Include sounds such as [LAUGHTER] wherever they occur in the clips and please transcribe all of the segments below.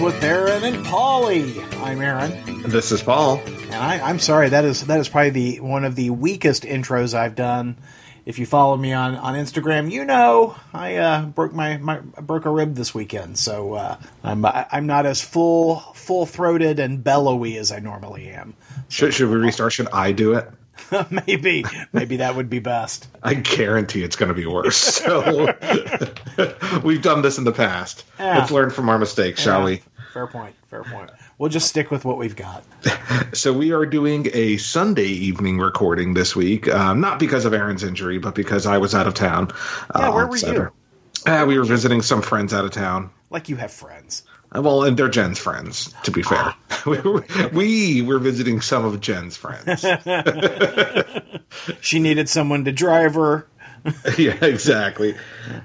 With Aaron and Polly. I'm Aaron, This is Paul. and I, I'm sorry that is that is probably the one of the weakest intros I've done. If you follow me on, on Instagram, you know I uh, broke my, my I broke a rib this weekend, so uh, I'm I- I'm not as full full throated and bellowy as I normally am. Should, should we restart? Should I do it? [LAUGHS] maybe maybe that would be best. I guarantee it's going to be worse. [LAUGHS] So [LAUGHS] we've done this in the past. Yeah. Let's learn from our mistakes, shall we? Fair point. Fair point. We'll just stick with what we've got. [LAUGHS] So we are doing a Sunday evening recording this week, um, not because of Aaron's injury, but because I was out of town. Yeah, uh, where were you? Uh, we were visiting some friends out of town. Like you have friends. Uh, Well, and they're Jen's friends, to be fair. [LAUGHS] we, were, we were visiting some of Jen's friends. [LAUGHS] She needed someone to drive her. [LAUGHS] yeah, exactly.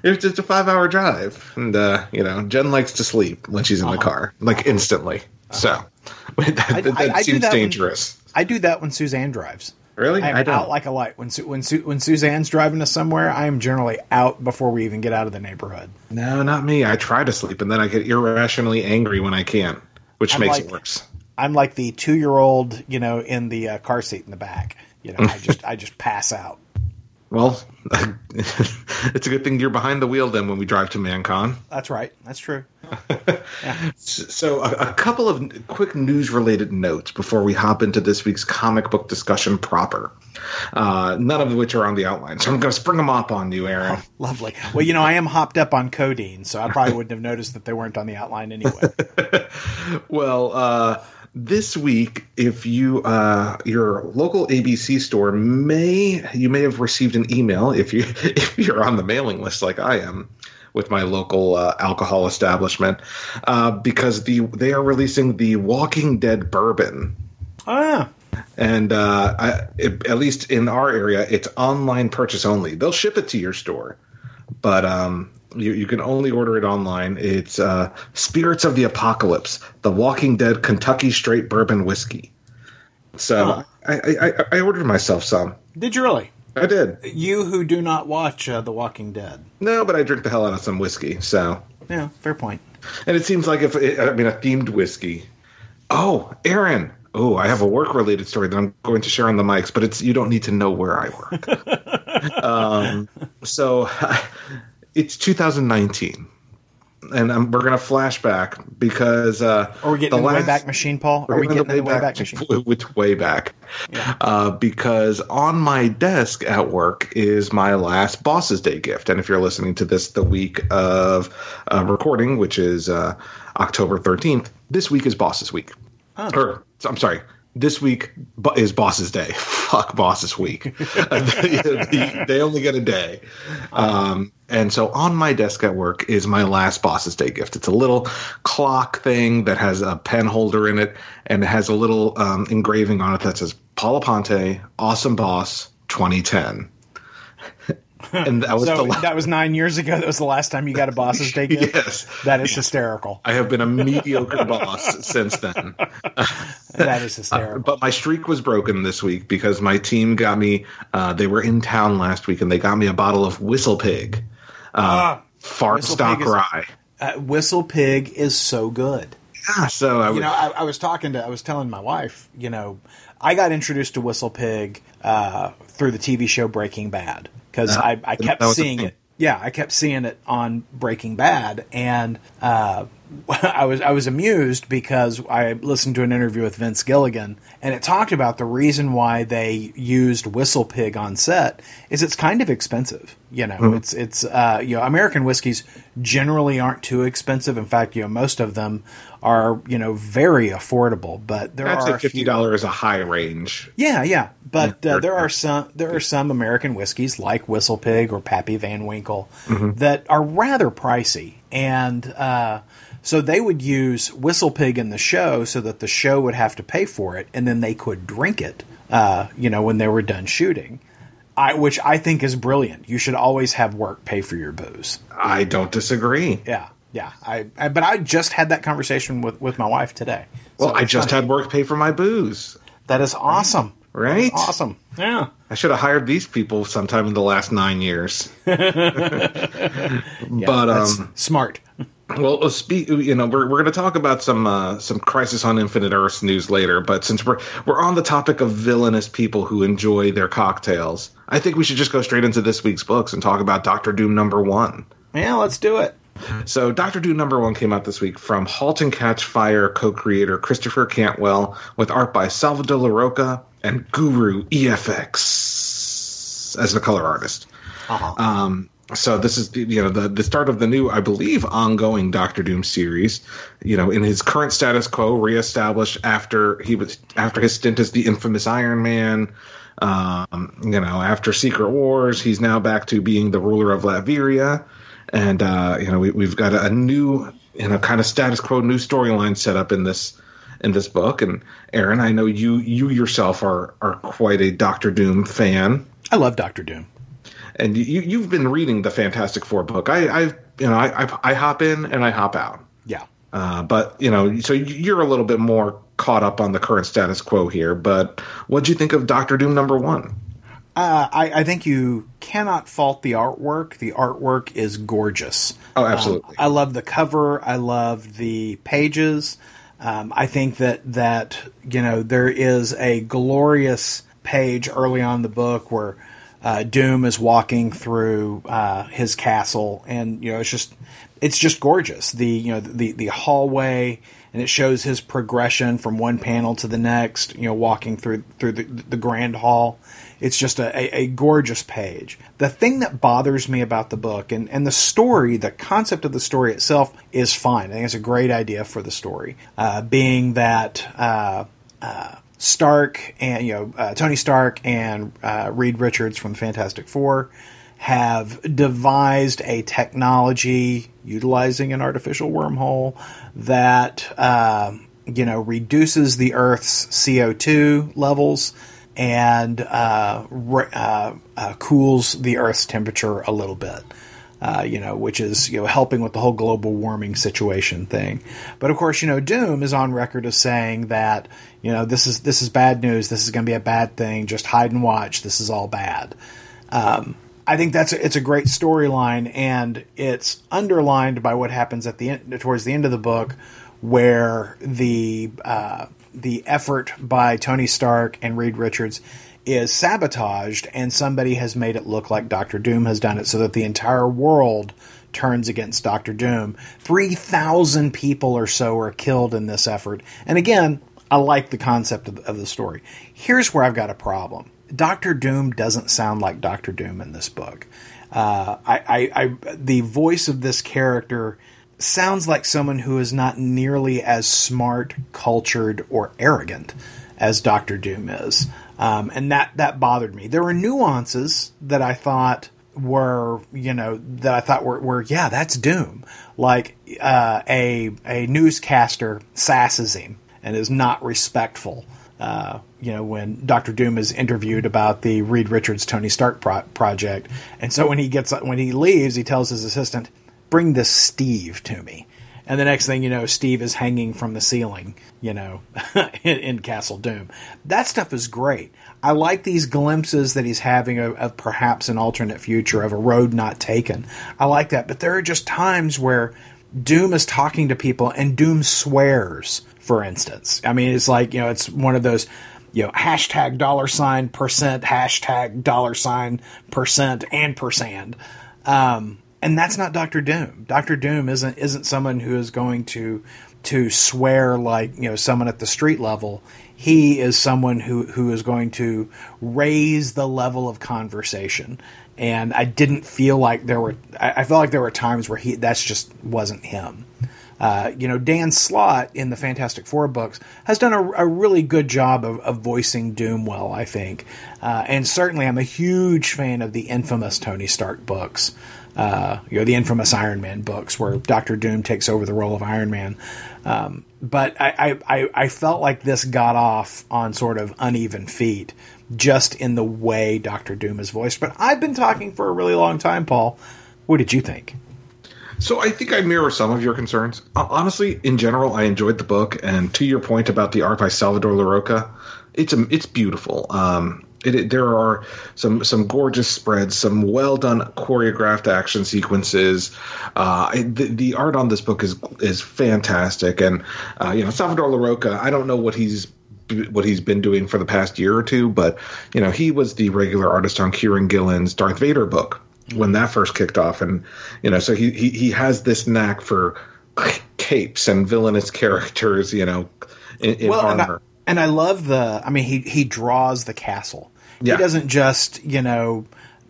It's just a five hour drive. And, uh, you know, Jen likes to sleep when she's in the car, like instantly. So [LAUGHS] that, that, Uh-huh. I- that I seems that when- dangerous. I do that when Suzanne drives. Really? I'm I out like a light. When Su- when Su- when Suzanne's driving us somewhere, I am generally out before we even get out of the neighborhood. no, not me. I try to sleep and then I get irrationally angry when I can't, which I'm makes like- it worse. I'm like the two year old, you know, in the uh, car seat in the back. You know, I [LAUGHS] just I just pass out. Well, [LAUGHS] it's a good thing you're behind the wheel then when we drive to ManCon. That's right. That's true. [LAUGHS] So, a, a couple of quick news related notes before we hop into this week's comic book discussion proper. Uh, none of which are on the outline. So, I'm going to spring them up on you, Aaron. Lovely. Well, you know, I am hopped up on codeine, so I probably wouldn't have noticed that they weren't on the outline anyway. [LAUGHS] Well, uh, this week, if you uh, your local ABC store may you may have received an email if you [LAUGHS] if you're on the mailing list like I am with my local uh, alcohol establishment uh, because the they are releasing the Walking Dead bourbon. Oh, yeah. and uh, I, it, at least in our area, it's online purchase only. They'll ship it to your store, but um, you, you can only order it online. It's uh, Spirits of the Apocalypse, the Walking Dead Kentucky Straight Bourbon Whiskey. So Huh. I, I, I ordered myself some. Did you really? I did. You who do not watch uh, The Walking Dead. No, but I drink the hell out of some whiskey. So, Yeah, fair point. and it seems like if I mean a themed whiskey. Oh, Aaron. Oh, I have a work related story that I'm going to share on the mics, but it's you don't need to know where I work. [LAUGHS] um, so it's 2019, and um, we're going to flashback because uh, Are we getting the last- Wayback Machine, Paul? Are going getting in the way Wayback Machine? With way back, Yeah. uh, because on my desk at work is my last Boss's Day gift, and if you're listening to this the week of uh, recording, which is uh, October 13th, this week is Boss's Week. Huh. Or I'm sorry. This week is Boss's Day. [LAUGHS] Fuck Boss's Week. [LAUGHS] they, only get a day. Um, and so on my desk at work is my last Boss's Day gift. It's a little clock thing that has a pen holder in it, and it has a little um, engraving on it that says Paula Ponte, Awesome Boss, 2010. [LAUGHS] and that was So the last. that was nine years ago. That was the last time you got a boss's day gift. [LAUGHS] Yes. That is hysterical. I have been a mediocre [LAUGHS] boss since then. That is hysterical. But my streak was broken this week because my team got me. Uh, they were in town last week and they got me a bottle of Whistle Pig, uh, Ah, fart Whistle stock Pig is- rye. uh, Whistle Pig is so good. Yeah, so I You know, I, I was talking to, I was telling my wife, you know, I got introduced to Whistle Pig uh, through the TV show Breaking Bad because Uh, I, I kept that was a seeing it. Yeah, I kept seeing it on Breaking Bad, and uh, [LAUGHS] I was I was amused because I listened to an interview with Vince Gilligan, and it talked about the reason why they used Whistle Pig on set is it's kind of expensive. You know, it's it's uh, you know American whiskeys generally aren't too expensive. In fact, you know most of them are you know very affordable, but there I'd are say fifty dollars is a high range. yeah, yeah, but uh, there are some there are some American whiskeys like Whistle Pig or Pappy Van Winkle Mm-hmm. that are rather pricey, and uh, so they would use Whistle Pig in the show so that the show would have to pay for it, and then they could drink it, uh, you know, when they were done shooting. I, which I think is brilliant. You should always have work pay for your booze. I don't disagree. Yeah, yeah. I, I but I just had that conversation with with my wife today. Well, I just funny. had work pay for my booze. that is awesome. Right? That's awesome. Yeah. I should have hired these people sometime in the last nine years. [LAUGHS] [LAUGHS] Yeah, but that's um, smart. Well, uh, speak. You know, we're, we're going to talk about some uh, some Crisis on Infinite Earths news later. But since we're we're on the topic of villainous people who enjoy their cocktails, I think we should just go straight into this week's books and talk about Doctor Doom number one. Yeah, let's do it. So, Doctor Doom number one came out this week from Halt and Catch Fire co-creator Christopher Cantwell, with art by Salvador Larroca and Guru EFX as the color artist. Uh-huh. Um, so this is you know the the start of the new I believe ongoing Doctor Doom series. You know, in his current status quo, reestablished after he was after his stint as the infamous Iron Man. Um, you know, after Secret Wars, he's now back to being the ruler of Latveria, and uh, you know we, we've got a, a new you know kind of status quo new storyline set up in this in this book. And Aaron, I know you you yourself are are quite a Doctor Doom fan. I love Doctor Doom and you you've been reading the Fantastic Four book. I I you know I I, I hop in and I hop out. Yeah. Uh, but you know, so you're a little bit more caught up on the current status quo here. But what do you think of Doctor Doom number one? Uh, I, I, think you cannot fault the artwork. The artwork is gorgeous. Oh, absolutely. Um, I love the cover. I love the pages. Um, I think that that you know there is a glorious page early on in the book where uh, Doom is walking through uh, his castle, and you know it's just it's just gorgeous. The you know the the hallway, and it shows his progression from one panel to the next. You know, walking through through the, the grand hall. It's just a, a, a, gorgeous page. The thing that bothers me about the book and, and the story, the concept of the story itself is fine. I think it's a great idea for the story, uh, being that uh, uh, Stark and you know uh, Tony Stark and uh, Reed Richards from the Fantastic Four have devised a technology utilizing an artificial wormhole that uh, you know reduces the Earth's CO two levels and uh, re- uh, uh, cools the Earth's temperature a little bit uh, you know, which is you know helping with the whole global warming situation thing. But of course, you know, Doom is on record as saying that you know this is this is bad news. This is going to be a bad thing. Just hide and watch. This is all bad. Um, I think that's a, it's a great storyline, and it's underlined by what happens at the end, towards the end of the book, where the uh, the effort by Tony Stark and Reed Richards is sabotaged and somebody has made it look like Doctor Doom has done it so that the entire world turns against Doctor Doom. 3,000 people or so are killed in this effort. And again, I like the concept of, of the story. Here's where I've got a problem Doctor Doom doesn't sound like Doctor Doom in this book. Uh, I, I, I, the voice of this character sounds like someone who is not nearly as smart, cultured, or arrogant as Doctor Doom is um, and that that bothered me. There were nuances that I thought were you know that I thought were, were yeah that's Doom like uh, a a newscaster sasses him and is not respectful. Uh, you know when Doctor Doom is interviewed about the Reed Richards Tony Stark pro- project, and so when he gets when he leaves, he tells his assistant, "Bring this Steve to me." And the next thing you know, Steve is hanging from the ceiling, you know, [LAUGHS] in, in, Castle Doom. That stuff is great. I like these glimpses that he's having of, of, perhaps an alternate future, of a road not taken. I like that. But there are just times where Doom is talking to people and Doom swears, for instance. I mean, it's like, you know, it's one of those you know, hashtag dollar sign percent, hashtag dollar sign percent and percent. Um, and that's not Doctor Doom. Doctor Doom isn't isn't someone who is going to to swear like you know someone at the street level. He is someone who who is going to raise the level of conversation. And I didn't feel like there were. I, I felt like there were times where he that's just wasn't him. Uh, you know, Dan Slott in the Fantastic Four books has done a, a really good job of, of, voicing Doom well, I think. Uh, and certainly, I'm a huge fan of the infamous Tony Stark books uh, you know, the infamous Iron Man books where Doctor Doom takes over the role of Iron Man. Um, but I, I, I felt like this got off on sort of uneven feet just in the way Doctor Doom is voiced. But I've been talking for a really long time, Paul. What did you think? So I think I mirror some of your concerns. Honestly, in general, I enjoyed the book, and to your point about the art by Salvador Larroca, it's a, it's beautiful. Um, It, it, there are some some gorgeous spreads, some well done choreographed action sequences. Uh, the, the, art on this book is is fantastic, and uh, you know Salvador Larroca. I don't know what he's what he's been doing for the past year or two, but you know he was the regular artist on Kieron Gillen's Darth Vader book when that first kicked off, and you know so he he, he has this knack for capes and villainous characters, you know, in, in well, armor and I love the. I mean, he he draws the castle. Yeah. He doesn't just you know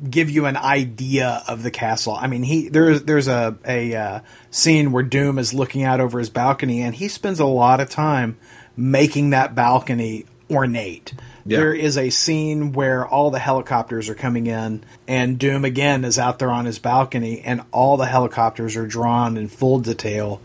give you an idea of the castle. I mean, he there's there's a a uh, scene where Doom is looking out over his balcony, and he spends a lot of time making that balcony ornate. Yeah. There is a scene where all the helicopters are coming in, and Doom again is out there on his balcony, and all the helicopters are drawn in full detail.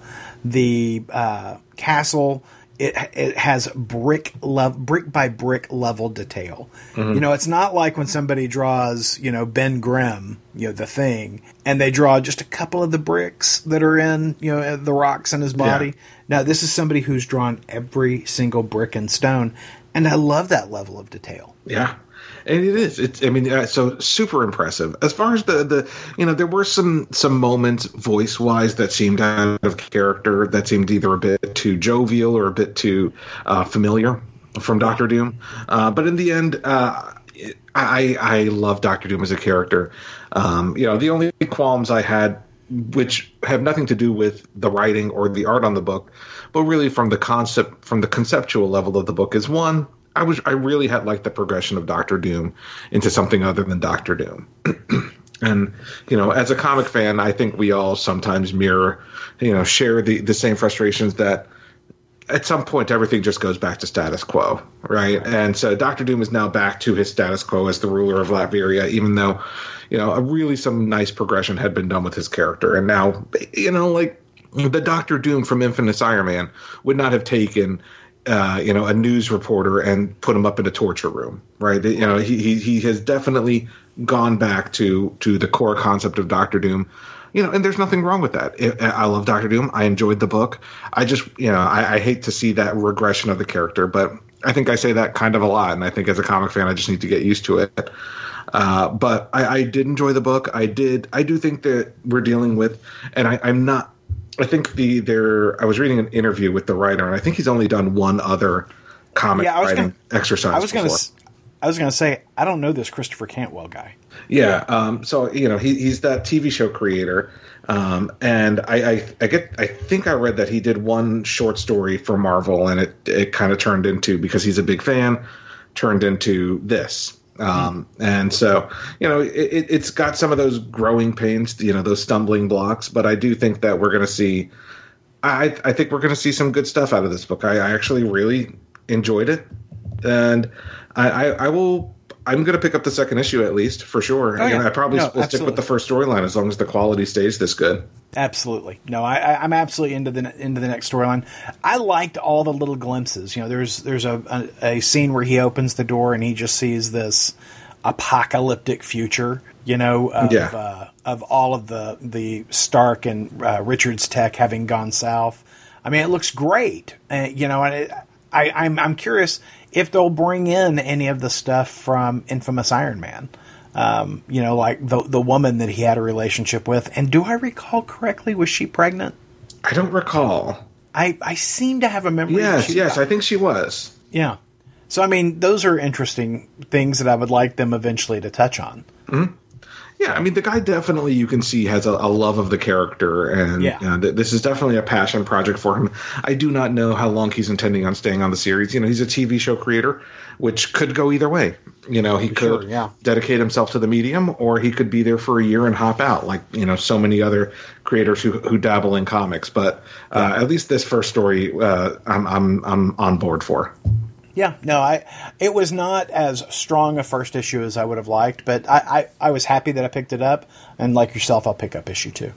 The uh, castle it, it has brick level, brick by brick level detail. Mm-hmm. You know, it's not like when somebody draws, you know, Ben Grimm, you know, the thing, and they draw just a couple of the bricks that are in, you know, the rocks in his body. Yeah. Now, this is somebody who's drawn every single brick and stone, and I love that level of detail. Yeah and it is. It's. I mean, uh, so super impressive. As far as the the, you know, there were some some moments voice wise that seemed out of character. That seemed either a bit too jovial or a bit too uh, familiar from Doctor Doom. Uh, but in the end, uh, I I love Doctor Doom as a character. Um, you know, the only qualms I had, which have nothing to do with the writing or the art on the book, but really from the concept, from the conceptual level of the book, is one I was I really had liked the progression of Doctor Doom into something other than Doctor Doom. [CLEARS THROAT] and you know, as a comic fan, I think we all sometimes mirror, you know, share the the same frustrations that at some point everything just goes back to status quo, right? And so Doctor Doom is now back to his status quo as the ruler of Latveria, even though, you know, a really some nice progression had been done with his character. And now, you know, like the Doctor Doom from Infinite Iron Man would not have taken uh, you know, a news reporter and put him up in a torture room, right? You know, he, he he has definitely gone back to to the core concept of Doctor Doom. You know, and there's nothing wrong with that. I love Doctor Doom. I enjoyed the book. I just, you know, I, I hate to see that regression of the character, but I think I say that kind of a lot, and I think as a comic fan, I just need to get used to it. Uh, but I, I, did enjoy the book. I did. I do think that we're dealing with, and I, I'm not I think the there. I was reading an interview with the writer, and I think he's only done one other comic yeah, writing gonna, exercise. I was going to. I was going to say I don't know this Christopher Cantwell guy. Yeah, um, so you know he, he's that TV show creator, um, and I, I, I get I think I read that he did one short story for Marvel, and it it kind of turned into because he's a big fan, turned into this. Um, and so, you know, it, it's got some of those growing pains, you know, those stumbling blocks. But I do think that we're going to see. I I think we're going to see some good stuff out of this book. I, I actually really enjoyed it, and I, I, I will. I'm going to pick up the second issue at least for sure. Oh, yeah. I probably no, will stick with the first storyline as long as the quality stays this good. Absolutely. No, I, am absolutely into the into the next storyline. I liked all the little glimpses. You know, there's there's a, a, a scene where he opens the door and he just sees this apocalyptic future. You know, of yeah. uh, of all of the the Stark and uh, Richards tech having gone south. I mean, it looks great. Uh, you know, and it, I, I'm I'm curious if they'll bring in any of the stuff from Infamous Iron Man um, you know, like the the woman that he had a relationship with. And do I recall correctly? Was she pregnant? I don't recall. I I seem to have a memory. Yes, yes, I think she was. Yeah. So I mean, those are interesting things that I would like them eventually to touch on. Mm-hmm. Yeah, I mean, the guy definitely you can see has a, a love of the character, and yeah. uh, th- this is definitely a passion project for him. I do not know how long he's intending on staying on the series. You know, he's a TV show creator, which could go either way. You know, he could sure, yeah. dedicate himself to the medium, or he could be there for a year and hop out, like you know, so many other creators who who dabble in comics. But uh, yeah. at least this first story, uh, I'm I'm I'm on board for. Yeah, no, I it was not as strong a first issue as I would have liked, but I, I, I was happy that I picked it up, and like yourself, I'll pick up issue two.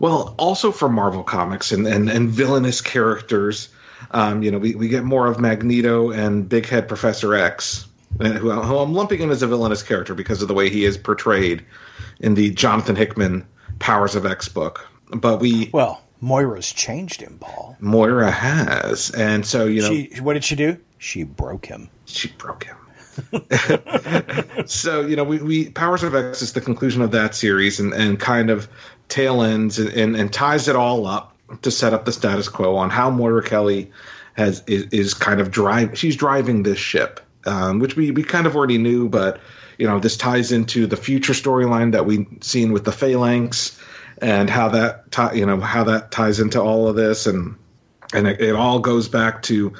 Well, also for Marvel Comics and, and, and villainous characters, um, you know, we, we get more of Magneto and Big Head Professor X, uh, who, who I'm lumping in as a villainous character because of the way he is portrayed in the Jonathan Hickman Powers of X book. But we well, Moira's changed him, Paul. Moira has, and so you know, she, what did she do? She broke him. She broke him. [LAUGHS] so you know, we, we Powers of X is the conclusion of that series, and, and kind of tail ends and, and, and ties it all up to set up the status quo on how Moira Kelly has is, is kind of drive. She's driving this ship, um, which we we kind of already knew, but you know, this ties into the future storyline that we've seen with the Phalanx and how that tie, you know how that ties into all of this, and and it, it all goes back to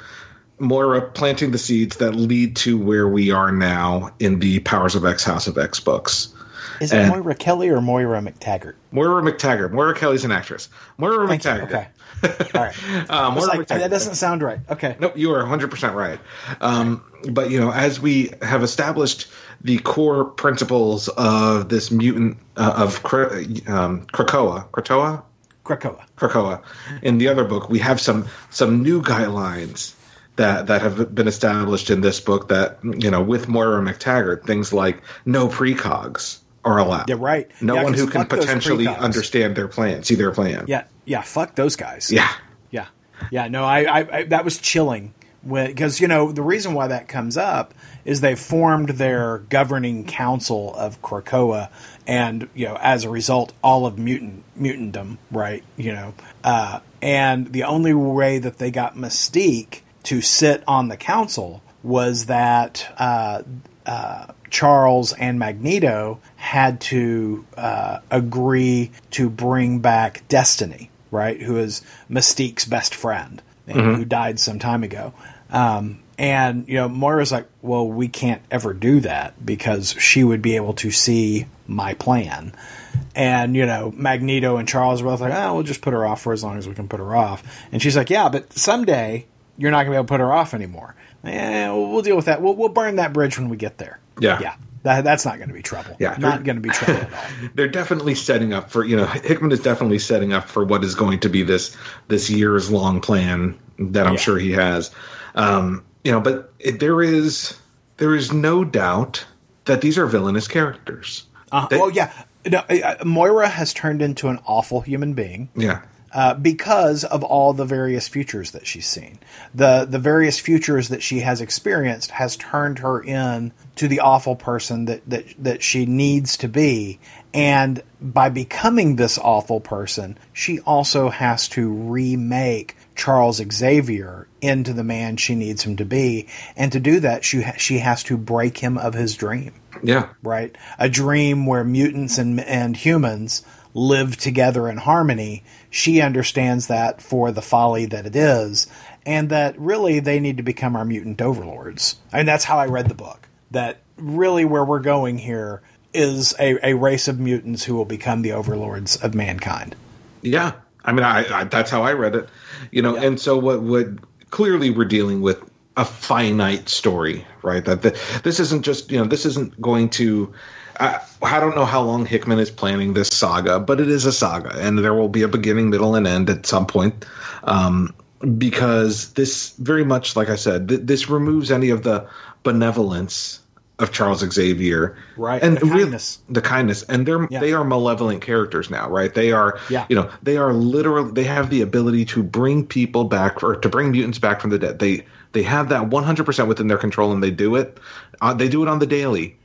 Moira planting the seeds that lead to where we are now in the Powers of X House of X books. Is it And- Moira Kelly or Moira McTaggart? Moira McTaggart. Moira Kelly's an actress. Moira Thank you. McTaggart. Okay. [LAUGHS] All right. Was Moira like, McTaggart. that doesn't sound right. Okay. Nope, you are 100% right. Um, but, you know, as we have established the core principles of this mutant, uh, of um, Krakoa, Krakoa? Krakoa. Krakoa. In the other book, we have some some new guidelines that that have been established in this book that, you know, with Moira McTaggart, things like no precogs are allowed. Yeah, right. No Yeah, one who can potentially understand their plan, see their plan. Yeah, yeah. Fuck those guys. Yeah. Yeah, yeah. No, I, I, I that was chilling because you know the reason why that comes up is they formed their governing council of Krakoa, and you know as a result, all of mutant mutantdom, right? You know, uh, and the only way that they got Mystique to sit on the council was that. Uh, uh, Charles and Magneto had to uh, agree to bring back Destiny, right? Who is Mystique's best friend and who died some time ago. Um, and you know, Moira's like, "Well, we can't ever do that because she would be able to see my plan." And you know, Magneto and Charles were both like, "Oh, we'll just put her off for as long as we can put her off." And she's like, "Yeah, but someday you're not going to be able to put her off anymore." Yeah, we'll, we'll deal with that. We'll, we'll burn that bridge when we get there. Yeah. yeah. That, that's not going to be trouble. Yeah, not going to be trouble at all. [LAUGHS] they're definitely setting up for you know Hickman is definitely setting up for what is going to be this this years long plan that I'm Yeah. sure he has. Um, you know, but it, there is there is no doubt that these are villainous characters. Uh, They- well, yeah. No, uh, Moira has turned into an awful human being. Yeah, uh, because of all the various futures that she's seen. The the various futures that she has experienced has turned her in to the awful person that, that that she needs to be. And by becoming this awful person, she also has to remake Charles Xavier into the man she needs him to be. And to do that, she ha- she has to break him of his dream yeah, right? A dream where mutants and and humans live together in harmony. She understands that for the folly that it is, and that really they need to become our mutant overlords. And that's how I read the book. That really where we're going here is a, a race of mutants who will become the overlords of mankind. yeah. I mean, I, I that's how I read it. You know, Yeah. and so what what clearly we're dealing with a finite story, right? That the, this isn't just you know this isn't going to. I, I don't know how long Hickman is planning this saga, but it is a saga, and there will be a beginning, middle, and end at some point. Um, because this very much, like I said, th- this removes any of the benevolence of Charles Xavier, Right, And the kindness. the kindness, and they're Yeah. they are malevolent characters now, right? They are, Yeah. you know, they are literally they have the ability to bring people back or to bring mutants back from the dead. They they have that 100% within their control, and they do it. Uh, they do it on the daily,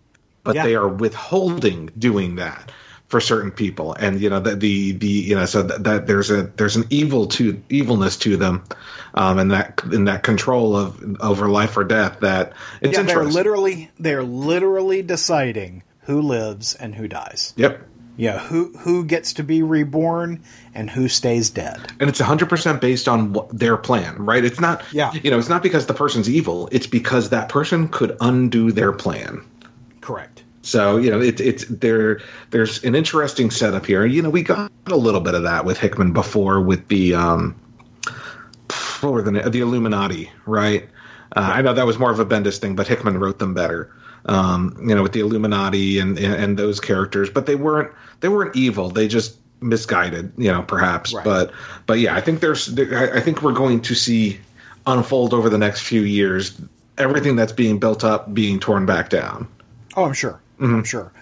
but Yeah. they are withholding doing that for certain people, and you know the the, the you know so that, that there's a there's an evil to evilness to them, um, and that in that control of over life or death that it's Yeah, they're literally they're literally deciding who lives and who dies. yep. Yeah, who who gets to be reborn and who stays dead. and it's 100% based on what, their plan right it's not Yeah. you know it's not because the person's evil it's because that person could undo their plan Correct. so you know it, it's there there's an interesting setup here. You know we got a little bit of that with hickman before with the um what were the the illuminati right? Uh, i know that was more of a bendis thing but hickman wrote them better. Um, you know with the illuminati and, and and those characters but they weren't they weren't evil. They just misguided you know perhaps. Right. but but yeah i think there's there, I- i think we're going to see unfold over the next few years everything that's being built up being torn back down Oh, I'm sure. I'm sure.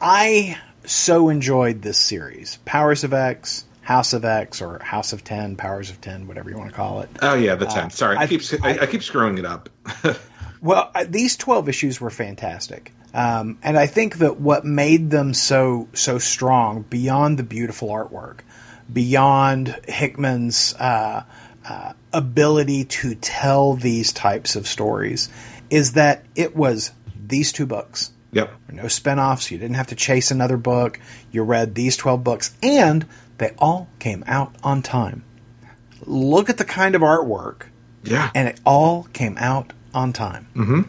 I so enjoyed this series Powers of X, House of X, or House of 10, Powers of 10, whatever you want to call it. Oh yeah, the ten. Sorry, I, I- keep I, I- keep screwing it up. [LAUGHS] Well, uh, these 12 issues were fantastic. Um, and I think that what made them so so strong, beyond the beautiful artwork, beyond Hickman's uh, uh, ability to tell these types of stories, is that it was these two books. Yep. No spin-offs. You didn't have to chase another book. You read these 12 books, and they all came out on time. Look at the kind of artwork, Yeah. and it all came out on time. mm-hmm.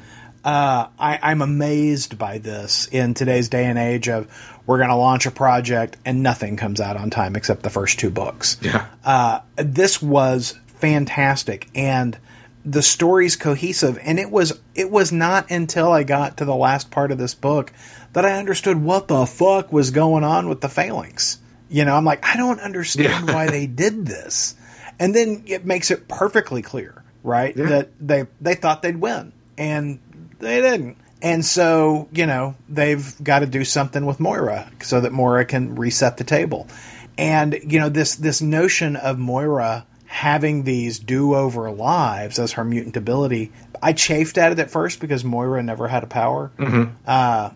Uh, I, I'm amazed by this in today's day and age of we're going to launch a project and nothing comes out on time except the first two books. Yeah. Uh, this was fantastic and the story's cohesive and it was it was not until I got to the last part of this book that I understood what the fuck was going on with the phalanx. You know, I'm like, I don't understand Yeah. why they [LAUGHS] did this. And then it makes it perfectly clear, right? Yeah. That they they thought they'd win and they didn't. And so, you know, they've got to do something with Moira so that Moira can reset the table. And, you know, this this notion of Moira having these do-over lives as her mutant ability, I chafed at it at first because Moira never had a power. Uh,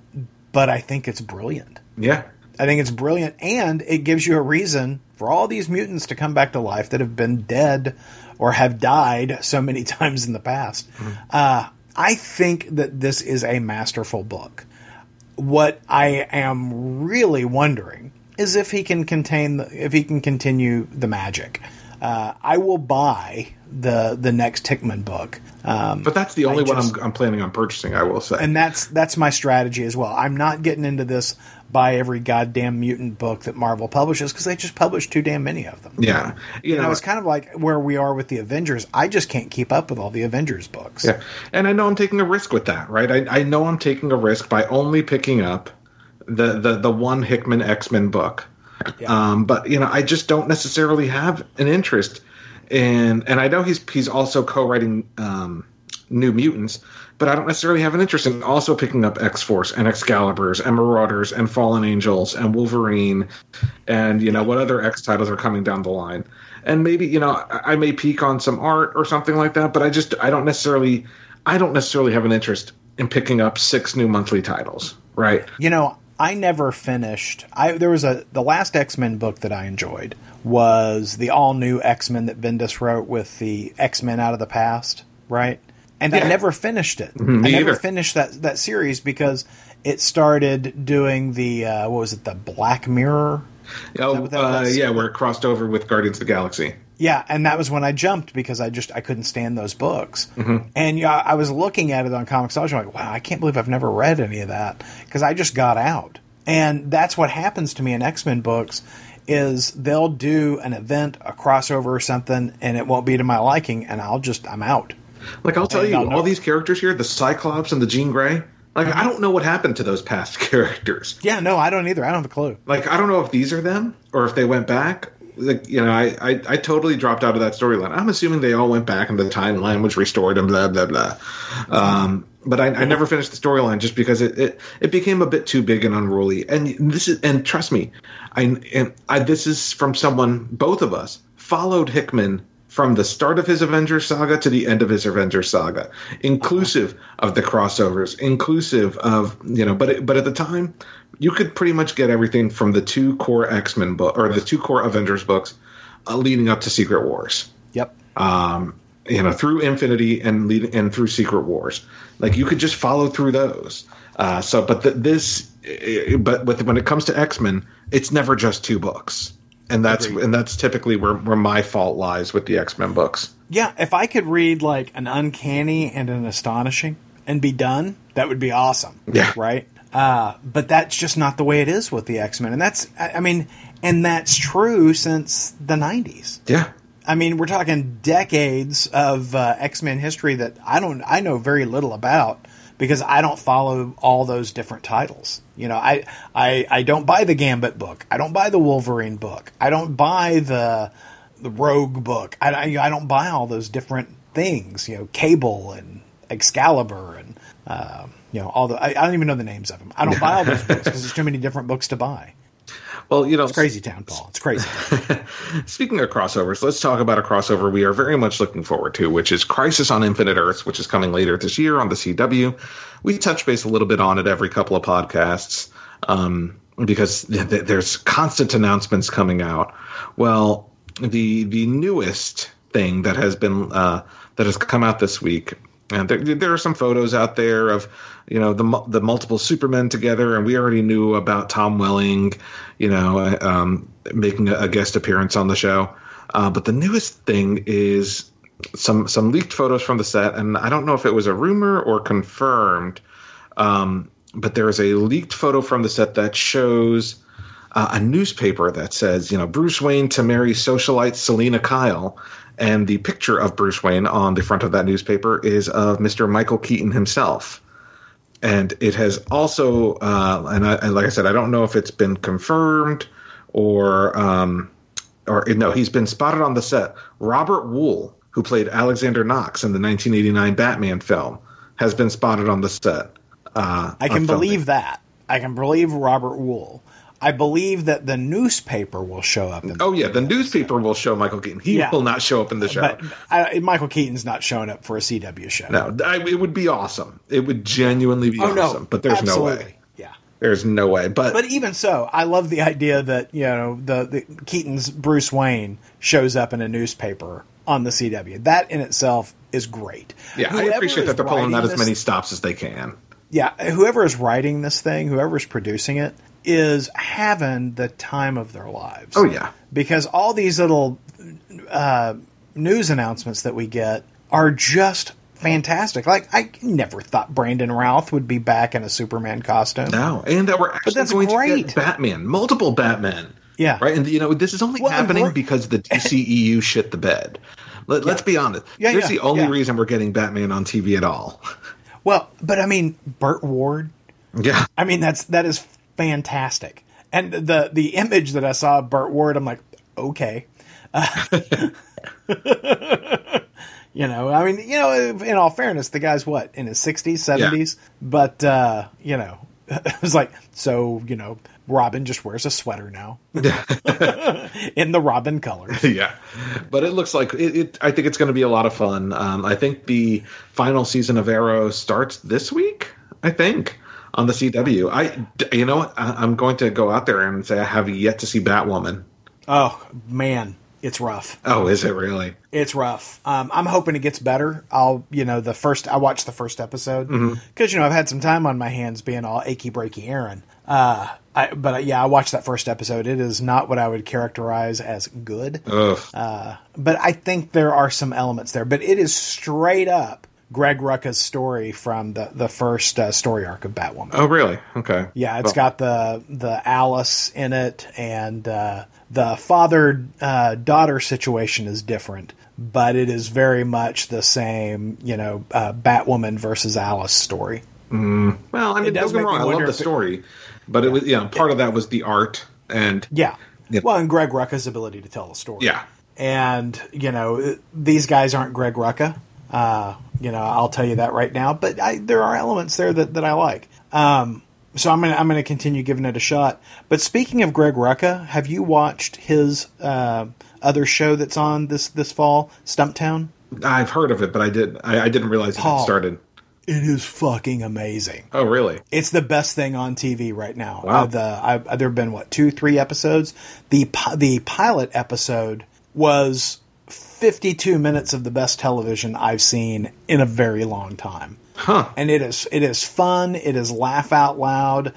but I think it's brilliant. Yeah. I think it's brilliant, and it gives you a reason for all these mutants to come back to life that have been dead or have died so many [LAUGHS] times in the past. Uh, I think that this is a masterful book. What I am really wondering is if he can contain, the, if he can continue the magic. Uh, I will buy the the next Hickman book. Um, But that's the only one I'm, I'm planning on purchasing. I will say. and that's that's my strategy as well. I'm not getting into this buy every goddamn mutant book that Marvel publishes because they just publish too damn many of them. yeah. You You know, know. it's kind of like where we are with the Avengers. I just can't keep up with all the Avengers books. Yeah, and I know I'm taking a risk with that, right? I, I know I'm taking a risk by only picking up the the, the one Hickman X Men book. Yeah. Um, but you know, I just don't necessarily have an interest in, and I know he's he's also co-writing um, New Mutants, but I don't necessarily have an interest in also picking up X Force and Excaliburs and Marauders and Fallen Angels and Wolverine, and you know what other X titles are coming down the line. And maybe you know I I may peek on some art or something like that, but I just I don't necessarily I don't necessarily have an interest in picking up six new monthly titles, right? You know, I never finished. I there was a the last X Men book that I enjoyed was the all new X Men that Bendis wrote with the X Men out of the past, right? And I never finished it. I never either. finished that that series because it started doing the uh, what was it the Black Mirror Oh, what that uh, yeah, where it crossed over with Guardians of the Galaxy. Yeah, and that was when I jumped because I just I couldn't stand those books. Mm-hmm. And yeah, I was looking at it on Comixology. I'm like, wow, I can't believe I've never read any of that because I just got out. And that's what happens to me in X Men books is they'll do an event, a crossover or something, and it won't be to my liking, and I'll just I'm out. Like I'll tell And you, I'll know- all these characters here, the Cyclops and the Jean Grey. Like I don't know what happened to those past [LAUGHS] characters. Yeah, no, I don't either. I don't have a clue. Like I don't know if these are them or if they went back. Like you know, I I, I totally dropped out of that storyline. I'm assuming they all went back and the timeline was restored and blah blah blah. Um, but I, I never finished the storyline just because it, it it became a bit too big and unruly. And this is and trust me, I and I this is from someone both of us followed Hickman from the start of his Avengers saga to the end of his Avengers saga, inclusive of the crossovers, inclusive of you know. But it, but at the time, you could pretty much get everything from the two core X Men book or the two core Avengers books, uh, leading up to Secret Wars Yep. um, you know, through Infinity and lead, and through Secret Wars. Like you could just follow through those. Uh, so, but the, this, eh, but with, when it comes to X Men, it's never just two books, and that's Agreed. and that's typically where where my fault lies with the X Men books. Yeah, if I could read like an uncanny and an astonishing and be done, that would be awesome. Yeah. Right? Uh, but that's just not the way it is with the X Men. And that's, I I mean, and that's true since the 90s. Yeah, I mean, we're talking decades of uh, X Men history that I don't, I know very little about because I don't follow all those different titles. You know, I, I, I don't buy the Gambit book. I don't buy the Wolverine book. I don't buy the, the Rogue book. I, I, I don't buy all those different things. You know, Cable and Excalibur and, uh, you know, all the, I, I don't even know the names of them. I don't buy all those [LAUGHS] books because there's too many different books to buy. Well, you know, It's crazy town, Paul. It's crazy. [LAUGHS] Speaking of crossovers, let's talk about a crossover we are very much looking forward to, which is Crisis on Infinite Earths, which is coming later this year on the CW. We touch base a little bit on it every couple of podcasts um, because th- th- there's constant announcements coming out. Well, the the newest thing that has been uh, that has come out this week and there, there are some photos out there of, you know, the the multiple Supermen together, and we already knew about Tom Welling, you know, um, making a, guest appearance on the show. Uh, but the newest thing is some some leaked photos from the set, and I don't know if it was a rumor or confirmed. Um, but there is a leaked photo from the set that shows uh, a newspaper that says, you know, Bruce Wayne to marry socialite Selina Kyle and the picture of Bruce Wayne on the front of that newspaper is of Mr. Michael Keaton himself. And it has also, uh, and, I, and, like I said, I don't know if it's been confirmed or, um, or no, he's been spotted on the set. Robert Wuhl, who played Alexander Knox in the 1989 Batman film, has been spotted on the set. Uh, I can believe that. I can believe Robert Wuhl. I believe that the newspaper will show up. In oh yeah, the newspaper will show Michael Keaton. He yeah. will not show up in the show. But I, Michael Keaton's not showing up for a CW show. No, I, it would be awesome. It would genuinely be oh, awesome. No, but there's absolutely. no way. Yeah, there's no way. But but even so, I love the idea that you know the, the Keaton's Bruce Wayne shows up in a newspaper on the CW. That in itself is great. Yeah, whoever I appreciate that they're pulling out as many stops as they can. Yeah, whoever is writing this thing, whoever is producing it, is having the time of their lives. Oh yeah, because all these little uh, news announcements that we get are just fantastic. Like I never thought Brandon Routh would be back in a Superman costume. No, and that we're actually but that's going great. to get Batman, multiple Batmen. Yeah, right. And you know this is only well, happening because the DCEU [LAUGHS] shit the bed. Let, us be honest. Yeah, Here's yeah, the only yeah. reason we're getting Batman on TV at all. Well, but I mean, Burt Ward. Yeah. I mean, that's that is fantastic. And the the image that I saw of Burt Ward, I'm like, okay. Uh, [LAUGHS] you know, I mean, you know, in all fairness, the guy's what in his 60s, 70s, yeah. but uh, you know, [LAUGHS] it was like, so you know, Robin just wears a sweater now [LAUGHS] in the Robin colors. Yeah, but it looks like it. it I think it's going to be a lot of fun. Um, I think the final season of Arrow starts this week. I think on the CW. I, you know what? I, am going to go out there and say I have yet to see Batwoman. Oh man, it's rough. Oh, is it really? It's rough. Um, I'm hoping it gets better. I'll, you know, the first I watched the first episode because mm-hmm. you know I've had some time on my hands being all achy breaky Aaron. Uh, I, but yeah, I watched that first episode. It is not what I would characterize as good. Uh, but I think there are some elements there. But it is straight up Greg Rucka's story from the the first uh, story arc of Batwoman. Oh, really? Okay. Yeah, it's well. got the the Alice in it, and uh, the father uh, daughter situation is different, but it is very much the same. You know, uh, Batwoman versus Alice story. Mm. Well, I mean, don't get me wrong. I love the story, it, but it was you know part of that was the art and yeah. Well, and Greg Rucka's ability to tell a story. Yeah. And you know, these guys aren't Greg Rucka. Uh, you know, I'll tell you that right now. But I, there are elements there that, that I like. Um, so I'm gonna I'm gonna continue giving it a shot. But speaking of Greg Rucka, have you watched his uh, other show that's on this this fall, Stumptown? I've heard of it, but I did I, I didn't realize Paul, it started. It is fucking amazing. Oh, really? It's the best thing on TV right now. Wow. Uh, the I, there have been what two, three episodes. The the pilot episode was 52 minutes of the best television I've seen in a very long time. Huh. And it is it is fun. It is laugh out loud.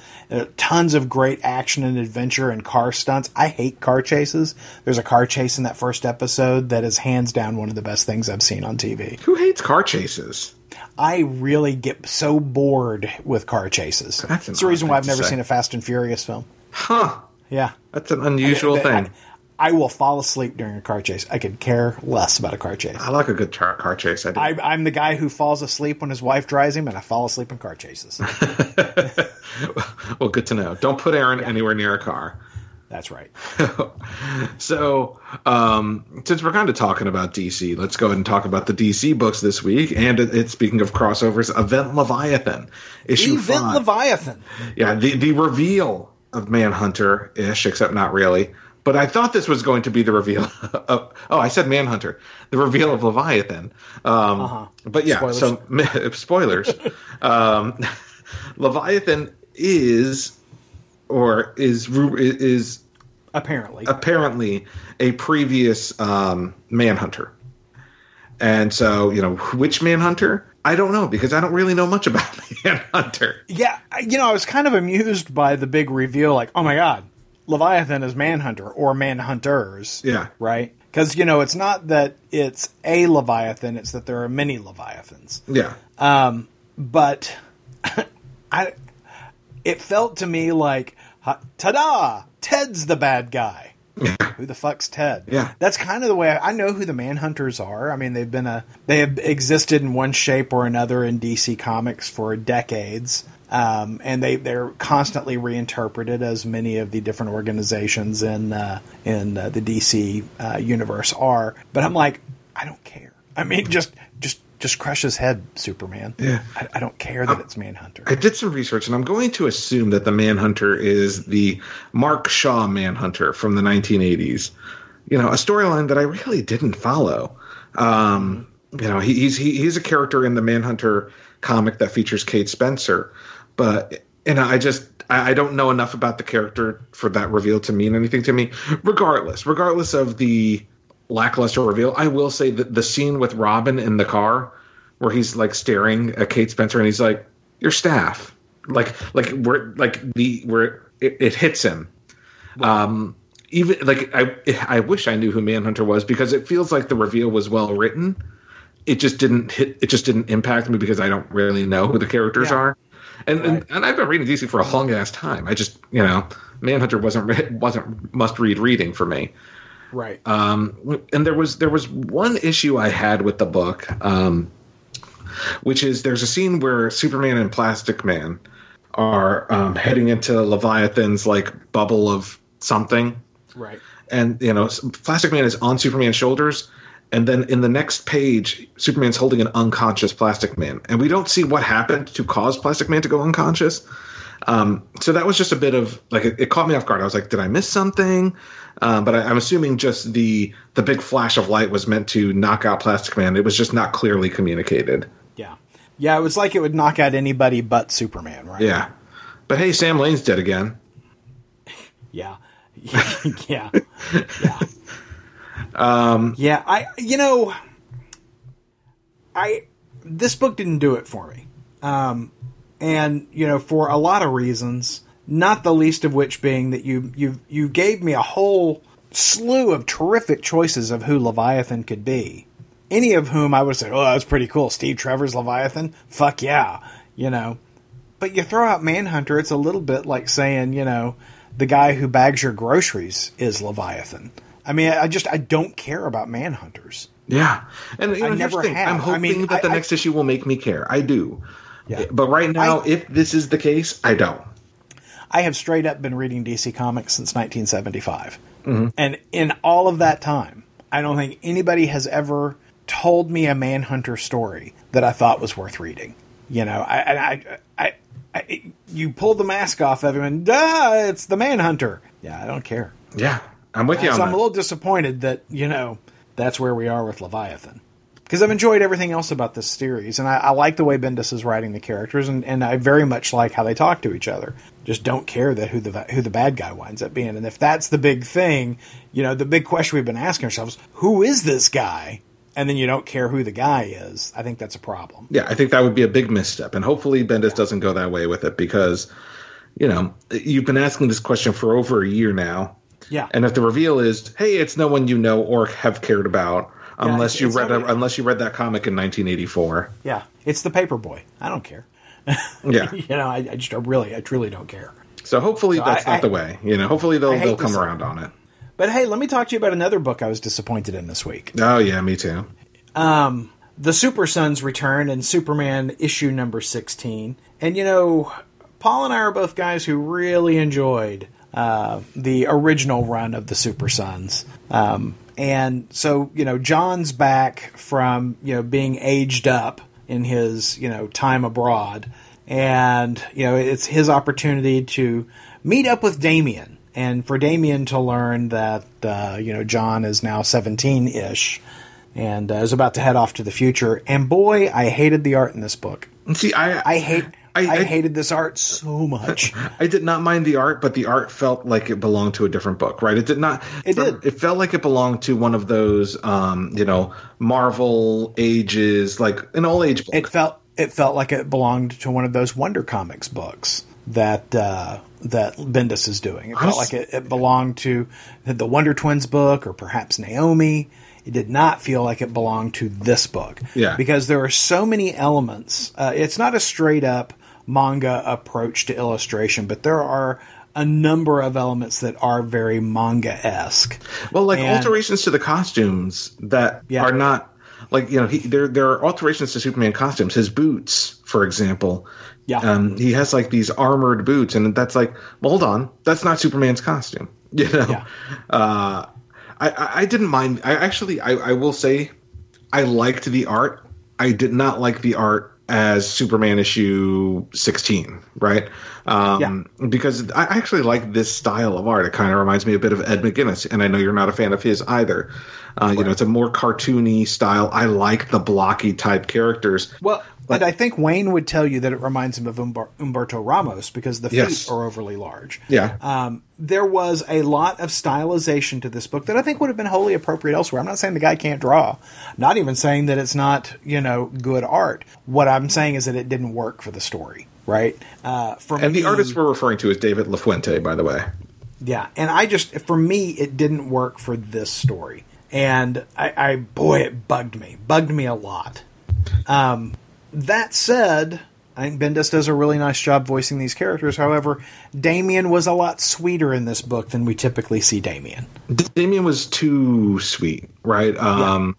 tons of great action and adventure and car stunts. I hate car chases. There's a car chase in that first episode that is hands down one of the best things I've seen on TV. Who hates car chases? I really get so bored with car chases. That's, That's the reason why I've never say. seen a Fast and Furious film. Huh. Yeah. That's an unusual I, thing. I, I will fall asleep during a car chase. I could care less about a car chase. I like a good car, car chase. I am the guy who falls asleep when his wife drives him, and I fall asleep in car chases. [LAUGHS] well, good to know. Don't put Aaron yeah. anywhere near a car. That's right. [LAUGHS] so, um, since we're kind of talking about DC, let's go ahead and talk about the DC books this week. And it's it, speaking of crossovers, Event Leviathan issue Event five. Leviathan. Yeah, the the reveal of Manhunter ish, except not really. But I thought this was going to be the reveal [LAUGHS] of. Oh, I said Manhunter, the reveal of Leviathan. Um, Uh-huh. But yeah, Spoilers. so [LAUGHS] spoilers. um, [LAUGHS] Leviathan is, or is is Apparently, apparently a previous um, Manhunter. And so, you know, which Manhunter? I don't know because I don't really know much about Manhunter. yeah. You know, I was kind of amused by the big reveal. Like, oh my god, Leviathan is Manhunter or Manhunters. Yeah. right? Because you know, it's not that it's a Leviathan; it's that there are many Leviathans. Yeah. Um, but [LAUGHS] I, it felt to me like, ta-da! Ted's the bad guy. Yeah. Who the fuck's Ted? Yeah. that's kind of the way I, I know who the Manhunters are. I mean, they've been a they have existed in one shape or another in DC Comics for decades, um, and they they're constantly reinterpreted as many of the different organizations in uh, in uh, the DC uh, universe are. But I'm like, I don't care. I mean, just just just crush his head, Superman. Yeah. I, I don't care that it's Manhunter. I did some research and I'm going to assume that the Manhunter is the Mark Shaw Manhunter from the 1980s. You know, a storyline that I really didn't follow. Um, you know, he, he's he, he's a character in the Manhunter comic that features Kate Spencer, but and I just I, don't know enough about the character for that reveal to mean anything to me. Regardless, regardless of the lackluster reveal, I will say that the scene with Robin in the car, where he's like staring at Kate Spencer and he's like, "Your staff," like like where like the where it, it hits him. Um, even like I I wish I knew who Manhunter was because it feels like the reveal was well written. It just didn't hit. It just didn't impact me because I don't really know who the characters Yeah. are. And, Right. and and I've been reading DC for a long ass time. I just you know Manhunter wasn't wasn't must read reading for me. right. Um, and there was there was one issue I had with the book, um, which is there's a scene where Superman and Plastic Man are um, heading into Leviathan's like bubble of something, right. and you know Plastic Man is on Superman's shoulders, and then in the next page, Superman's holding an unconscious Plastic Man, and we don't see what happened to cause Plastic Man to go unconscious. Um, so that was just a bit of like it, it caught me off guard. I was like, did I miss something? Um, but I, I'm assuming just the the big flash of light was meant to knock out Plastic Man. It was just not clearly communicated. Yeah. Yeah, it was like it would knock out anybody but Superman, right? Yeah, but hey, Sam Lane's dead again. [LAUGHS] [LAUGHS] Yeah. yeah. Yeah. Um Yeah, I you know I this book didn't do it for me. Um and you know for a lot of reasons, not the least of which being that you you you gave me a whole slew of terrific choices of who Leviathan could be. Any of whom I would said, "Oh, that's pretty cool." Steve Trevor's Leviathan? Fuck yeah, you know. But you throw out Manhunter, it's a little bit like saying, you know, the guy who bags your groceries is Leviathan. I mean, I just I don't care about Manhunters. Yeah, and you know, here's never have. I'm I hoping mean, that the I- I- next issue will make me care. I do. Yeah. But right now, I- if this is the case, I don't. I have straight up been reading DC Comics since 1975. And in all of that time, I don't think anybody has ever told me a Manhunter story that I thought was worth reading. You know, I, I, I, I, I you pull the mask off of him and, ah, it's the Manhunter. Yeah, I don't care. Yeah, I'm with you I'm a little disappointed that, you know, that's where we are with Leviathan. Because I've enjoyed everything else about this series, and I, I like the way Bendis is writing the characters, and, and I very much like how they talk to each other. Just don't care that who the who the bad guy winds up being, and if that's the big thing, you know, the big question we've been asking ourselves: Who is this guy? And then you don't care who the guy is. I think that's a problem. yeah, I think that would be a big misstep, and hopefully Bendis doesn't go that way with it because, you know, you've been asking this question for over a year now, Yeah, and if the reveal is, hey, it's no one you know or have cared about, unless it's- you it's read a, unless you read that comic in 1984. yeah, it's the Paperboy. I don't care. [LAUGHS] Yeah, You know, I, I just I really, I truly don't care. so hopefully So that's I- not I- the way. You know, hopefully they'll they'll come around on it. But hey, let me talk to you about another book I was disappointed in this week. Oh yeah, me too. Um, the Super Sons return in Superman issue number 16. And you know, Paul and I are both guys who really enjoyed uh, the original run of the Super Sons. Um, and so, you know, John's back from, you know, being aged up in his, you know, time abroad. and you know it's his opportunity to meet up with Damian, and for Damian to learn that uh, you know John is now seventeen ish, and uh, is about to head off to the future. And boy, I hated the art in this book. See, I I hate. I, I- I- hated this art so much. [LAUGHS] I did not mind the art, but the art felt like it belonged to a different book, right? It did not. It did. It felt like it belonged to one of those, um, you know, Marvel ages, like an all age book. it felt it felt like it belonged to one of those Wonder Comics books that uh, that Bendis is doing. It felt like it, it belonged to the Wonder Twins book or perhaps Naomi. It did not feel like it belonged to this book. Yeah. because there are so many elements. Uh, it's not a straight up manga approach to illustration, but there are a number of elements that are very manga esque. Well, like And- alterations to the costumes that Yeah. are not like you know he, there there are alterations to Superman costumes. His boots, for example. Yeah. Um, he has like these armored boots, and that's like, well, hold on, that's not Superman's costume. [LAUGHS] You know. Yeah. Uh, I, I didn't mind. I actually I, I will say I liked the art. I did not like the art as Superman issue 16, right? Um, Because I actually like this style of art. It kind of reminds me a bit of Ed McGuinness, and I know you're not a fan of his either. Uh, You know, it's a more cartoony style. I like the blocky type characters. Well, and I think Wayne would tell you that it reminds him of Umber- Humberto Ramos because the feet Yes. are overly large. Yeah. Um, there was a lot of stylization to this book that I think would have been wholly appropriate elsewhere. I'm not saying the guy can't draw. I'm not even saying that it's not, you know, good art. What I'm saying is that it didn't work for the story, right? Uh, for and me, the artist we're referring to is David LaFuente, by the way. yeah, and I just for me it didn't work for this story, and I, I boy it bugged me, bugged me a lot. Um, that said, I think Bendis does a really nice job voicing these characters. However, Damian was a lot sweeter in this book than we typically see Damian. Damian was too sweet, right? Um,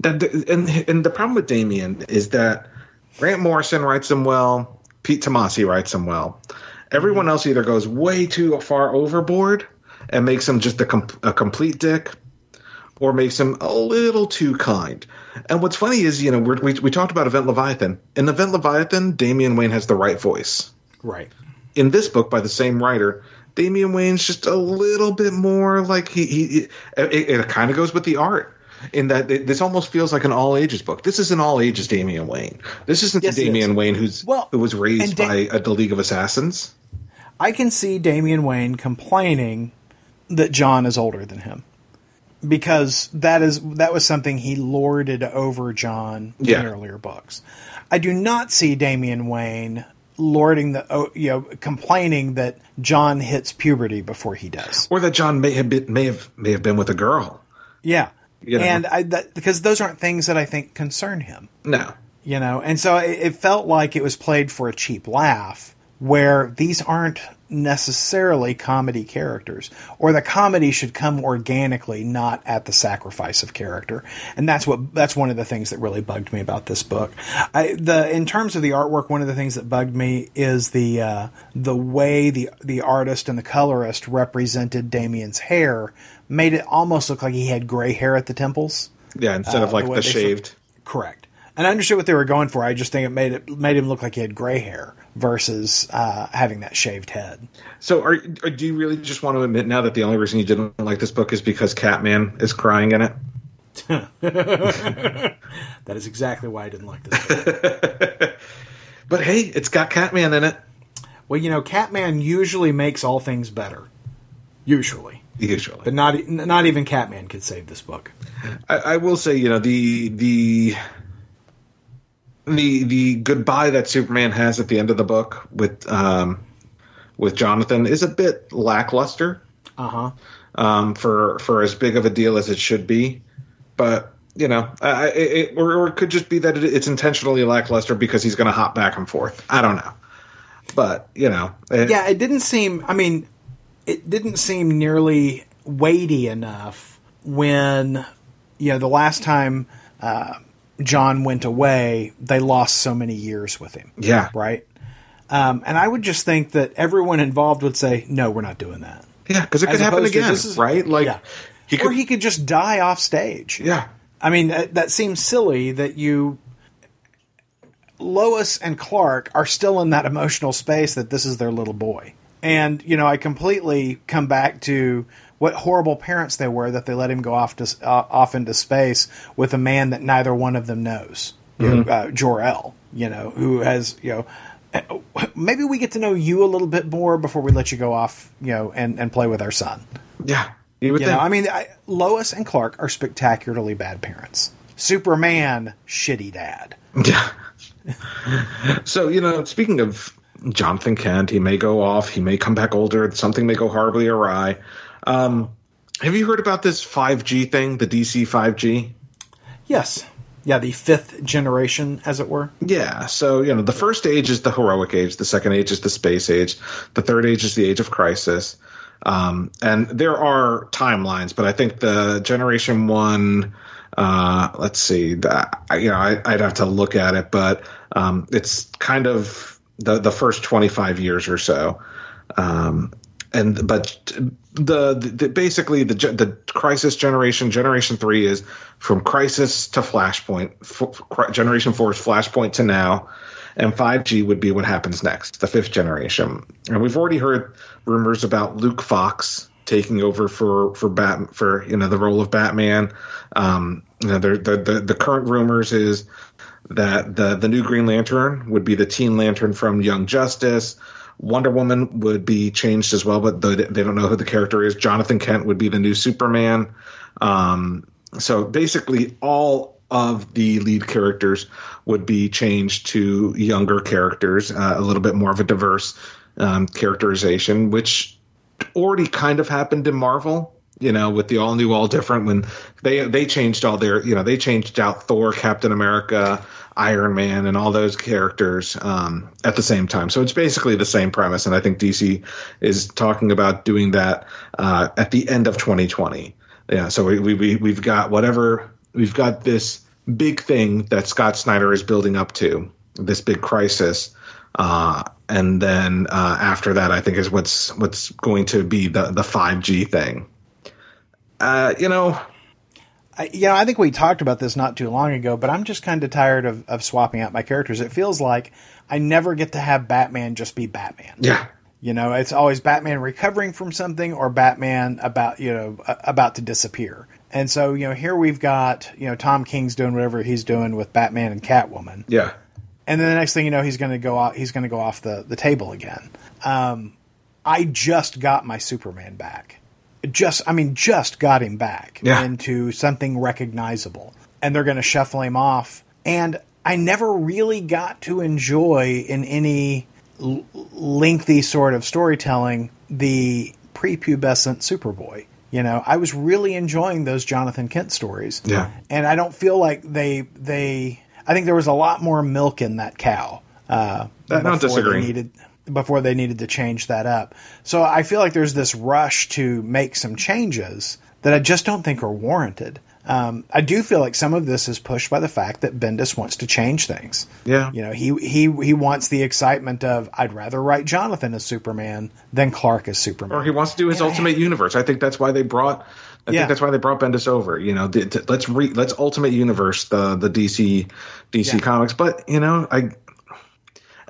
that and and the problem with Damian is that Grant Morrison writes him well, Pete Tomasi writes him well. Everyone else either goes way too far overboard and makes him just a, com- a complete dick, or makes him a little too kind. And what's funny is, you know, we we talked about Event Leviathan. In Event Leviathan, Damian Wayne has the right voice Right. in this book by the same writer, Damian Wayne's just a little bit more like he. he it, it kind of goes with the art in that it, this almost feels like an all ages book. This is an all ages Damian Wayne. This isn't Yes, the Damian is. Wayne who's Well, who was raised Da- by uh, the League of Assassins. I can see Damian Wayne complaining that John is older than him. Because that is that was something he lorded over John Yeah. in earlier books. I do not see Damian Wayne lording the oh, you know complaining that John hits puberty before he does. Or that John may have been may have may have been with a girl. Yeah. You know. And I that, because those aren't things that I think concern him. No. you know and so it, it felt like it was played for a cheap laugh where these aren't necessarily comedy characters or the comedy should come organically not at the sacrifice of character and that's what that's one of the things that really bugged me about this book I, the in terms of the artwork one of the things that bugged me is the uh, the way the the artist and the colorist represented Damian's hair made it almost look like he had gray hair at the temples Yeah, instead of Uh, like the the shaved. Correct. And I understood what they were going for. I just think it made it made him look like he had gray hair versus uh, having that shaved head. So, are, are do you really just want to admit now that the only reason you didn't like this book is because Catman is crying in it? [LAUGHS] That is exactly why I didn't like this. Book. [LAUGHS] But hey, it's got Catman in it. well, you know, Catman usually makes all things better. Usually, Usually, but not not even Catman could save this book. I, I will say, you know, the the the the goodbye that Superman has at the end of the book with um, with Jonathan is a bit lackluster Uh huh. um, for for as big of a deal as it should be. But you know, I, I- it, or, or it could just be that it, it's intentionally lackluster because he's going to hop back and forth. I don't know, but you know, it- Yeah, it didn't seem. I mean, it didn't seem nearly weighty enough when you know the last time uh, John went away, they lost so many years with him, yeah, right? Um, and I would just think that everyone involved would say, "No, we're not doing that." yeah, because it As could happen opposed to, again, is- right? Like Yeah. he or he could just die off stage. yeah. I mean, that, that seems silly that you. Lois and Clark are still in that emotional space that this is their little boy. And, you know, I completely come back to what horrible parents they were that they let him go off to, uh, off into space with a man that neither one of them knows, know, uh, Jor-El, you know, who has, you know, uh, maybe we get to know you a little bit more before we let you go off, you know, and, and play with our son. Yeah, you You know, I mean, I, Lois and Clark are spectacularly bad parents. Superman, shitty dad. Yeah. so, you know, speaking of Jonathan Kent, he may go off, he may come back older, something may go horribly awry. Um, have you heard about this 5G thing, the DC 5G? Yes. Yeah, the fifth generation, as it were. Yeah, so you know, the first age is the heroic age, the second age is the space age, the third age is the age of crisis. Um, and there are timelines, but I think the generation one, uh, let's see, that you know, I, I'd have to look at it, but um, it's kind of the the first twenty five years or so. Um, and but the, the basically the the crisis generation generation three is from crisis to flashpoint generation four is flashpoint to now and 5g would be what happens next the fifth generation. And we've already heard rumors about luke fox taking over for for bat for you know the role of batman. Um you know the the the current rumors is that the the new green lantern would be the teen lantern from young justice Wonder Woman would be changed as well, but they, don't know who the character is. Jonathan Kent would be the new Superman. Um, so basically, all of the lead characters would be changed to younger characters, uh, a little bit more of a diverse um, characterization, which already kind of happened in Marvel. You know, with the all new, all different when they they changed all their you know they changed out Thor, Captain America, Iron Man, and all those characters um, at the same time. So it's basically the same premise, and I think DC is talking about doing that uh, at the end of 2020. Yeah, so we, we we've got whatever we've got this big thing that Scott Snyder is building up to, this big crisis. Uh, and then uh, after that, I think is what's what's going to be the the five G thing. Uh, you know, I, you know, I think we talked about this not too long ago, but I'm just kind of tired of, of swapping out my characters. It feels like I never get to have Batman just be Batman. yeah, You know, it's always Batman recovering from something or Batman about, you know, about to disappear. And so, you know, here we've got, you know, Tom King's doing whatever he's doing with Batman and Catwoman. yeah, And then the next thing you know, he's going to go off, he's going to go off the, the table again. Um, I just got my Superman back. Just, I mean, just got him back Yeah. into something recognizable. And they're going to shuffle him off. And I never really got to enjoy in any l- lengthy sort of storytelling the prepubescent Superboy. You know, I was really enjoying those Jonathan Kent stories. Yeah. And I don't feel like they they I think there was a lot more milk in that cow. Uh I don't before disagree. Needed before they needed to change that up. So I feel like there's this rush to make some changes that I just don't think are warranted. Um, I do feel like some of this is pushed by the fact that Bendis wants to change things. yeah, You know, he he he wants the excitement of I'd rather write Jonathan as Superman than Clark as Superman. or he wants to do his And I- Ultimate Universe. I think that's why they brought. I Yeah. think that's why they brought Bendis over. You know, the, the- let's re, let's Ultimate Universe the the DC DC Yeah. comics. But you know, I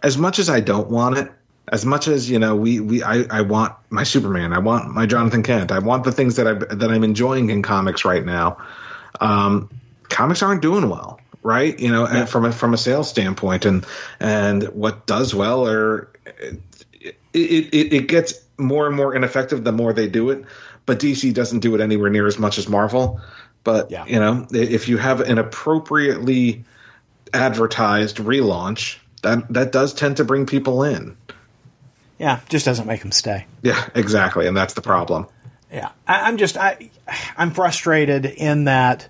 as much as I don't want it, as much as you know, we we I, I want my Superman, I want my Jonathan Kent, I want the things that I that I'm enjoying in comics right now. Um, comics aren't doing well, right? You know, and from a, from a sales standpoint, and and what does well or it, it, it gets more and more ineffective the more they do it. But DC doesn't do it anywhere near as much as Marvel. But Yeah. you know, if you have an appropriately advertised relaunch, that that does tend to bring people in. Yeah, just doesn't make him stay. Yeah, exactly, and that's the problem. Yeah, I, I'm just I I'm frustrated in that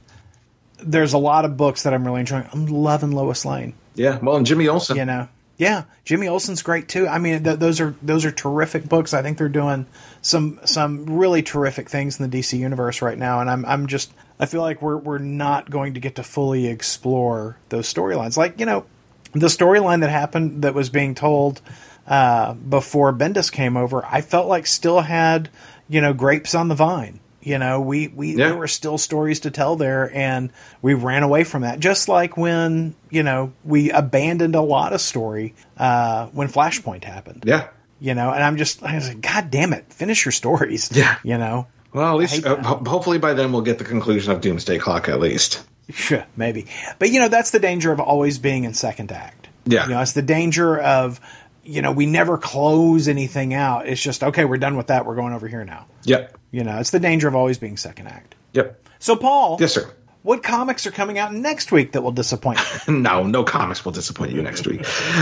there's a lot of books that I'm really enjoying. I'm loving Lois Lane. Yeah, well, and Jimmy Olsen. You know, yeah, Jimmy Olsen's great too. I mean, th- those are those are terrific books. I think they're doing some some really terrific things in the DC universe right now, and I'm I'm just I feel like we're we're not going to get to fully explore those storylines. Like you know, the storyline that happened that was being told uh, before Bendis came over, I felt like still had you know grapes on the vine. You know, we, we Yeah. there were still stories to tell there, and we ran away from that. Just like when you know we abandoned a lot of story uh, when Flashpoint happened. Yeah. You know, and I'm just I was like, God damn it, finish your stories. Yeah. You know, Well, at least uh, hopefully by then we'll get the conclusion of Doomsday Clock at least. Sure, maybe. But you know, that's the danger of always being in second act. Yeah. You know, it's the danger of you know, we never close anything out. It's just okay, we're done with that. We're going over here now. Yep. You know, it's the danger of always being second act. Yep. So, Paul, Yes, sir. what comics are coming out next week that will disappoint you? [LAUGHS] No, no comics will disappoint you next week.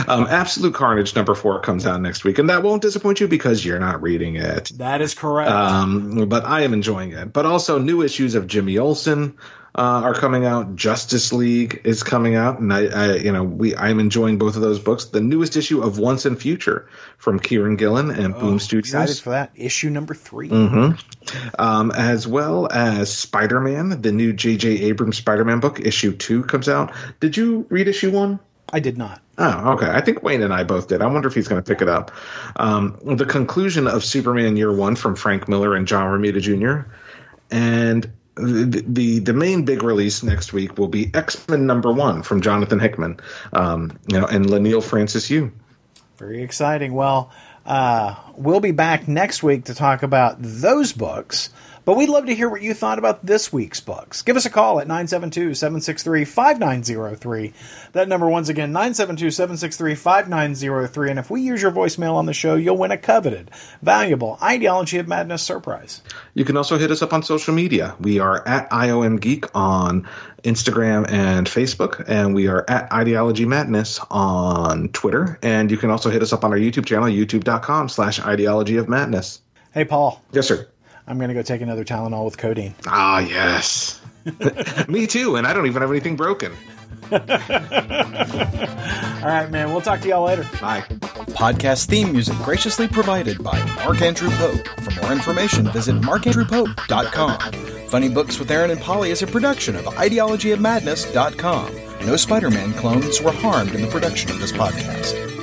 Um, Absolute Carnage number four comes out next week, and that won't disappoint you because you're not reading it. that is correct. Um, but I am enjoying it. But also, new issues of Jimmy Olsen uh, are coming out. Justice League is coming out, and I, I, you know, we I'm enjoying both of those books. The newest issue of Once and Future from Kieron Gillen and Boom Studios. Excited for that. Issue number 3 um, as well as Spider Man. The new J.J. Abrams Spider Man book, issue two, comes out. Did you read issue one? I did not. Oh, okay. I think Wayne and I both did. I wonder if he's going to pick it up. Um, the conclusion of Superman Year One from Frank Miller and John Romita Jr. And the, the the main big release next week will be X Men Number One from Jonathan Hickman, um, you know, and Leinil Francis Yu. Very exciting. Well, uh, we'll be back next week to talk about those books, but we'd love to hear what you thought about this week's books. Give us a call at 972 763 5903. That number, once again, 972 763 5903. And if we use your voicemail on the show, you'll win a coveted, valuable Ideology of Madness surprise. You can also hit us up on social media. We are at IOM Geek on Instagram and Facebook, and we are at Ideology Madness on Twitter. And you can also hit us up on our YouTube channel, youtube.com slash ideology of madness. Hey, Paul, Yes, sir. I'm going to go take another Tylenol with codeine. Ah, yes. [LAUGHS] Me too, and I don't even have anything broken. All right, man. We'll talk to y'all later. Bye. Podcast theme music graciously provided by Mark Andrew Pope. For more information, visit markandrewpope.com. Funny Books with Aaron and Polly is a production of ideologyofmadness.com. No Spider Man clones were harmed in the production of this podcast.